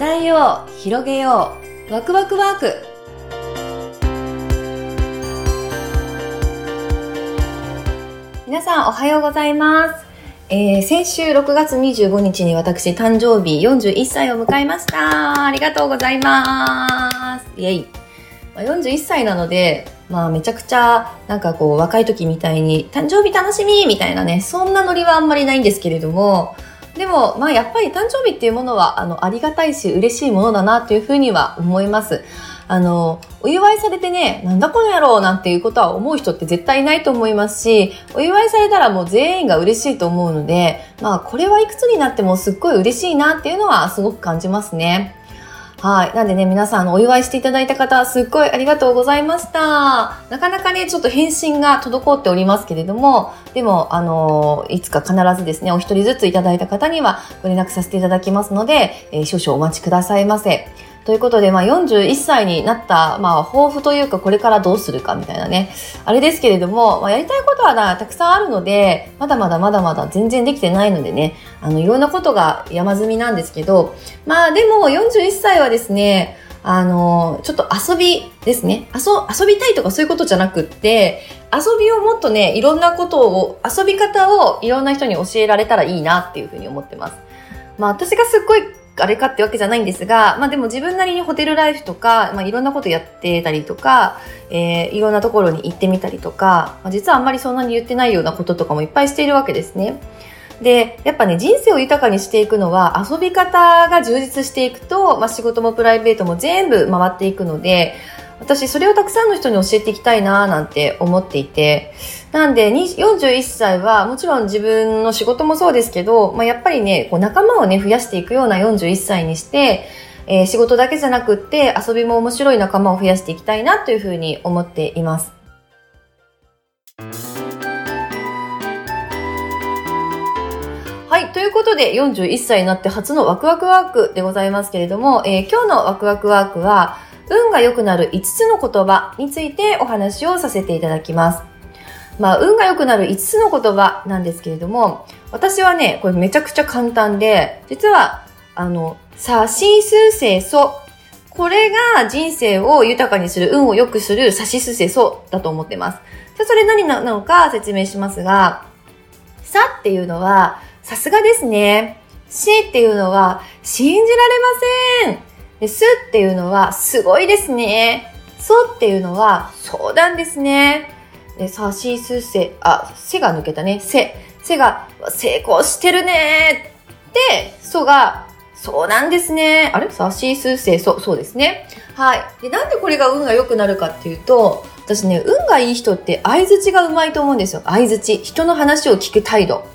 伝えよう、広げよう、ワクワクワーク。皆さんおはようございます。えー、先週6月25日に私誕生日41歳を迎えました。ありがとうございます。イェイ。まあ、41歳なので、まあめちゃくちゃなんかこう若い時みたいに誕生日楽しみみたいなね、そんなノリはあんまりないんですけれども、でも、まあやっぱり誕生日っていうものは、あの、ありがたいし嬉しいものだなというふうには思います。あの、お祝いされてね、なんだこの野郎なんていうことは思う人って絶対いないと思いますし、お祝いされたらもう全員が嬉しいと思うので、まあこれはいくつになってもすっごい嬉しいなっていうのはすごく感じますね。はい。なんでね、皆さん、お祝いしていただいた方、すっごいありがとうございました。なかなかね、ちょっと返信が滞っておりますけれども、でも、あのいつか必ずですね、お一人ずついただいた方にはご連絡させていただきますので、えー、少々お待ちくださいませ。ということで、まあ、41歳になった、まあ、抱負というか、これからどうするかみたいなね、あれですけれども、まあ、やりたいことはな、たくさんあるので、まだまだまだまだ全然できてないのでね、あの、いろんなことが山積みなんですけど、まあ、でも、41歳はですね、あの、ちょっと遊びですね。遊、遊びたいとかそういうことじゃなくって、遊びをもっとね、いろんなことを、遊び方をいろんな人に教えられたらいいなっていうふうに思ってます。まあ私がすっごいあれかってわけじゃないんですが、まあでも自分なりにホテルライフとか、まあいろんなことやってたりとか、えー、いろんなところに行ってみたりとか、まあ、実はあんまりそんなに言ってないようなこととかもいっぱいしているわけですね。で、やっぱね、人生を豊かにしていくのは遊び方が充実していくと、まあ仕事もプライベートも全部回っていくので、私それをたくさんの人に教えていきたいななんて思っていて、なんで41歳はもちろん自分の仕事もそうですけど、まあ、やっぱりね、こう仲間をね、増やしていくような41歳にして、えー、仕事だけじゃなくって遊びも面白い仲間を増やしていきたいなというふうに思っています。はい。ということで、41歳になって初のワクワクワークでございますけれども、えー、今日のワクワクワークは、運が良くなる5つの言葉についてお話をさせていただきます。まあ、運が良くなる5つの言葉なんですけれども、私はね、これめちゃくちゃ簡単で、実は、あの、さしすせそ。これが人生を豊かにする、運を良くするさしすせそだと思ってます。じゃそれ何なのか説明しますが、さっていうのは、さすがですね。しっていうのは、信じられません。で、すっていうのは、すごいですね。そっていうのは、そうなんですね。で、さしすせ、あ、せが抜けたね。せ。せが、成功してるねで、そが、そうなんですね。あれ？さしすせ、そう、そうですね。はい。で、なんでこれが運が良くなるかっていうと、私ね、運がいい人って相づちがうまいと思うんですよ。相づち。人の話を聞く態度。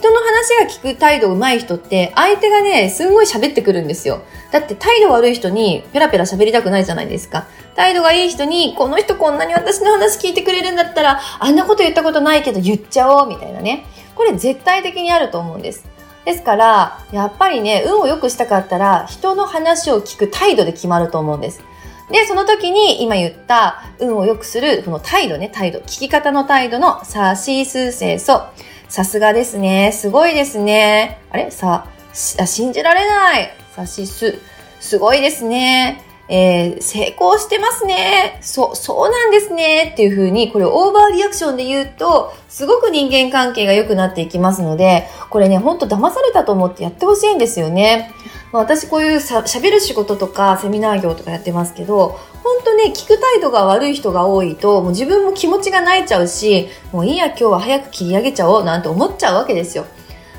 人の話が聞く態度上手い人って、相手がね、すんごい喋ってくるんですよ。だって態度悪い人にペラペラ喋りたくないじゃないですか。態度がいい人に、この人こんなに私の話聞いてくれるんだったら、あんなこと言ったことないけど言っちゃおう、みたいなね。これ絶対的にあると思うんです。ですから、やっぱりね、運を良くしたかったら、人の話を聞く態度で決まると思うんです。で、その時に今言った運を良くする、この態度ね、態度、聞き方の態度のさしすせそ。さすがですね。すごいですね。あれ？さ、あ信じられない。さしす。すごいですね。えー、成功してますね。そう、そうなんですね。っていう風に、これオーバーリアクションで言うと、すごく人間関係が良くなっていきますので、これね、ほんと騙されたと思ってやってほしいんですよね。まあ、私こういうさ、喋る仕事とかセミナー業とかやってますけど、ほんとね、聞く態度が悪い人が多いと、もう自分も気持ちが泣いちゃうし、もういいや、今日は早く切り上げちゃおうなんて思っちゃうわけですよ。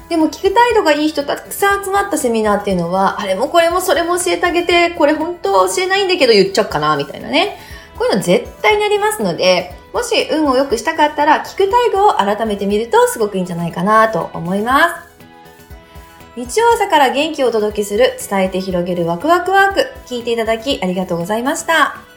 でも聞く態度がいい人たくさん集まったセミナーっていうのは、あれもこれもそれも教えてあげて、これ本当教えないんだけど言っちゃおうかな、みたいなね。こういうの絶対にありますので、もし運を良くしたかったら、聞く態度を改めてみるとすごくいいんじゃないかなと思います。日曜朝から元気をお届けする伝えて広げるワクワクワーク聞いていただきありがとうございました。